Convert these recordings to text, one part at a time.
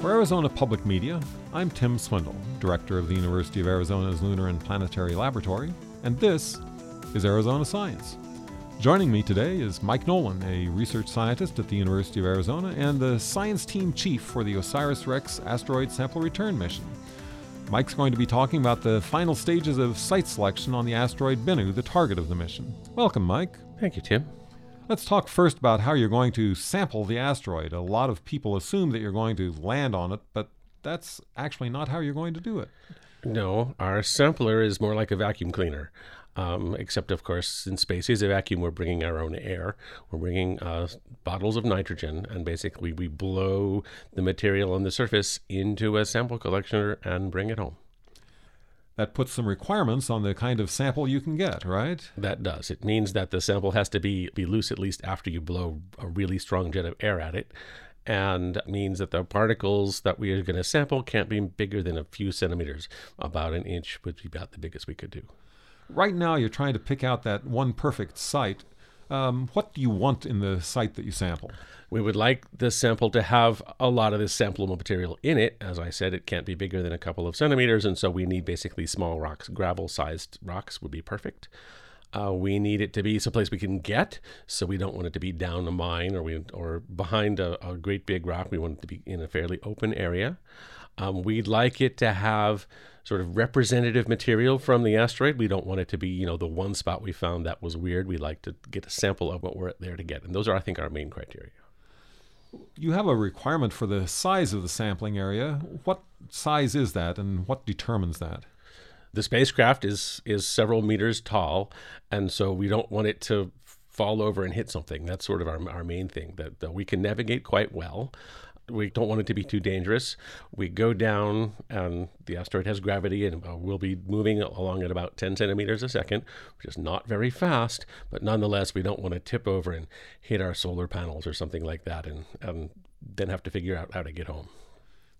For Arizona Public Media, I'm Tim Swindle, Director of the University of Arizona's Lunar and Planetary Laboratory, and this is Arizona Science. Joining me today is Mike Nolan, a research scientist at the University of Arizona and the science team chief for the OSIRIS REx asteroid sample return mission. Mike's going to be talking about the final stages of site selection on the asteroid Bennu, the target of the mission. Welcome, Mike. Thank you, Tim. Let's talk first about how you're going to sample the asteroid. A lot of people assume that you're going to land on it, but that's actually not how you're going to do it. No, our sampler is more like a vacuum cleaner. Um, except, of course, in space is a vacuum, we're bringing our own air. We're bringing uh, bottles of nitrogen, and basically we blow the material on the surface into a sample collector and bring it home. That puts some requirements on the kind of sample you can get, right? That does. It means that the sample has to be, be loose at least after you blow a really strong jet of air at it. And means that the particles that we are going to sample can't be bigger than a few centimeters. About an inch would be about the biggest we could do. Right now, you're trying to pick out that one perfect site. Um, what do you want in the site that you sample? We would like the sample to have a lot of this sampleable material in it. As I said, it can't be bigger than a couple of centimeters, and so we need basically small rocks. Gravel sized rocks would be perfect. Uh, we need it to be someplace we can get, so we don't want it to be down a mine or we or behind a, a great big rock. We want it to be in a fairly open area. Um, we'd like it to have sort of representative material from the asteroid. We don't want it to be, you know, the one spot we found that was weird. We like to get a sample of what we're there to get, and those are, I think, our main criteria. You have a requirement for the size of the sampling area. What size is that, and what determines that? The spacecraft is is several meters tall, and so we don't want it to fall over and hit something. That's sort of our, our main thing that, that we can navigate quite well we don't want it to be too dangerous. We go down, and the asteroid has gravity, and uh, we'll be moving along at about 10 centimeters a second, which is not very fast, but nonetheless, we don't want to tip over and hit our solar panels or something like that, and, and then have to figure out how to get home.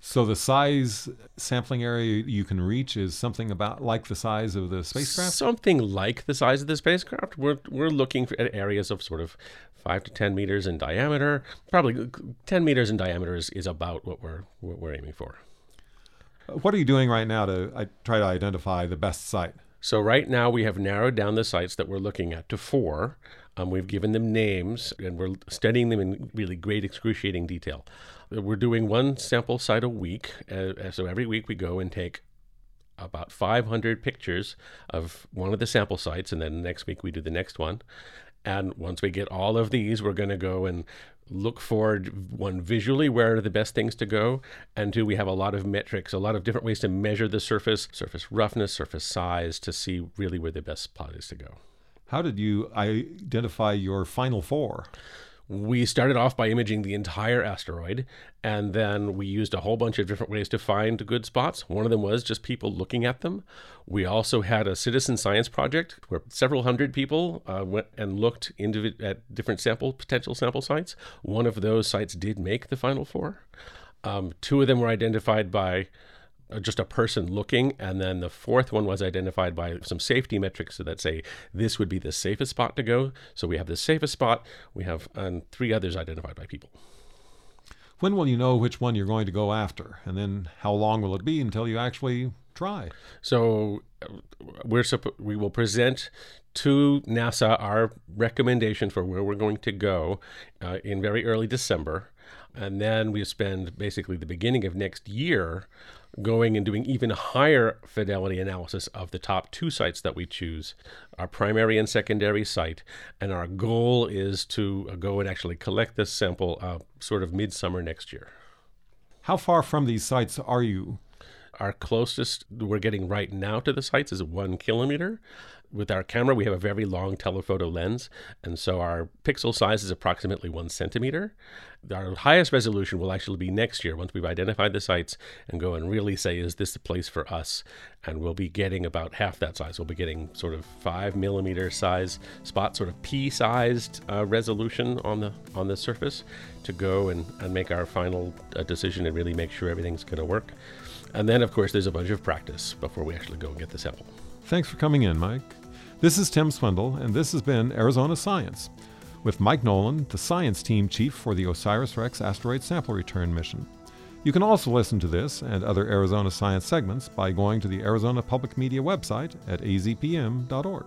So the size sampling area you can reach is something about like the size of the spacecraft. Something like the size of the spacecraft. We're we're looking for, at areas of sort of five to ten meters in diameter. Probably ten meters in diameter is, is about what we're what we're aiming for. What are you doing right now to I, try to identify the best site? So right now we have narrowed down the sites that we're looking at to four. Um, we've given them names and we're studying them in really great, excruciating detail. We're doing one sample site a week. Uh, so every week we go and take about 500 pictures of one of the sample sites, and then next week we do the next one. And once we get all of these, we're going to go and look for one visually where are the best things to go and two we have a lot of metrics a lot of different ways to measure the surface surface roughness surface size to see really where the best spot is to go how did you identify your final four we started off by imaging the entire asteroid, and then we used a whole bunch of different ways to find good spots. One of them was just people looking at them. We also had a citizen science project where several hundred people uh, went and looked at different sample potential sample sites. One of those sites did make the final four. Um, two of them were identified by just a person looking. And then the fourth one was identified by some safety metrics that say this would be the safest spot to go. So we have the safest spot. We have and three others identified by people. When will you know which one you're going to go after? And then how long will it be until you actually try? So uh, we're we will present to NASA our recommendation for where we're going to go uh, in very early December. And then we spend basically the beginning of next year going and doing even higher fidelity analysis of the top two sites that we choose, our primary and secondary site. And our goal is to go and actually collect this sample uh, sort of midsummer next year. How far from these sites are you? Our closest we're getting right now to the sites is one kilometer with our camera, we have a very long telephoto lens, and so our pixel size is approximately one centimeter. Our highest resolution will actually be next year once we've identified the sites and go and really say, is this the place for us? And we'll be getting about half that size. We'll be getting sort of five millimeter size spot, sort of pea-sized uh, resolution on the on the surface to go and, and make our final uh, decision and really make sure everything's going to work. And then, of course, there's a bunch of practice before we actually go and get the sample. Thanks for coming in, Mike. This is Tim Swindle, and this has been Arizona Science with Mike Nolan, the science team chief for the OSIRIS REx asteroid sample return mission. You can also listen to this and other Arizona Science segments by going to the Arizona Public Media website at azpm.org.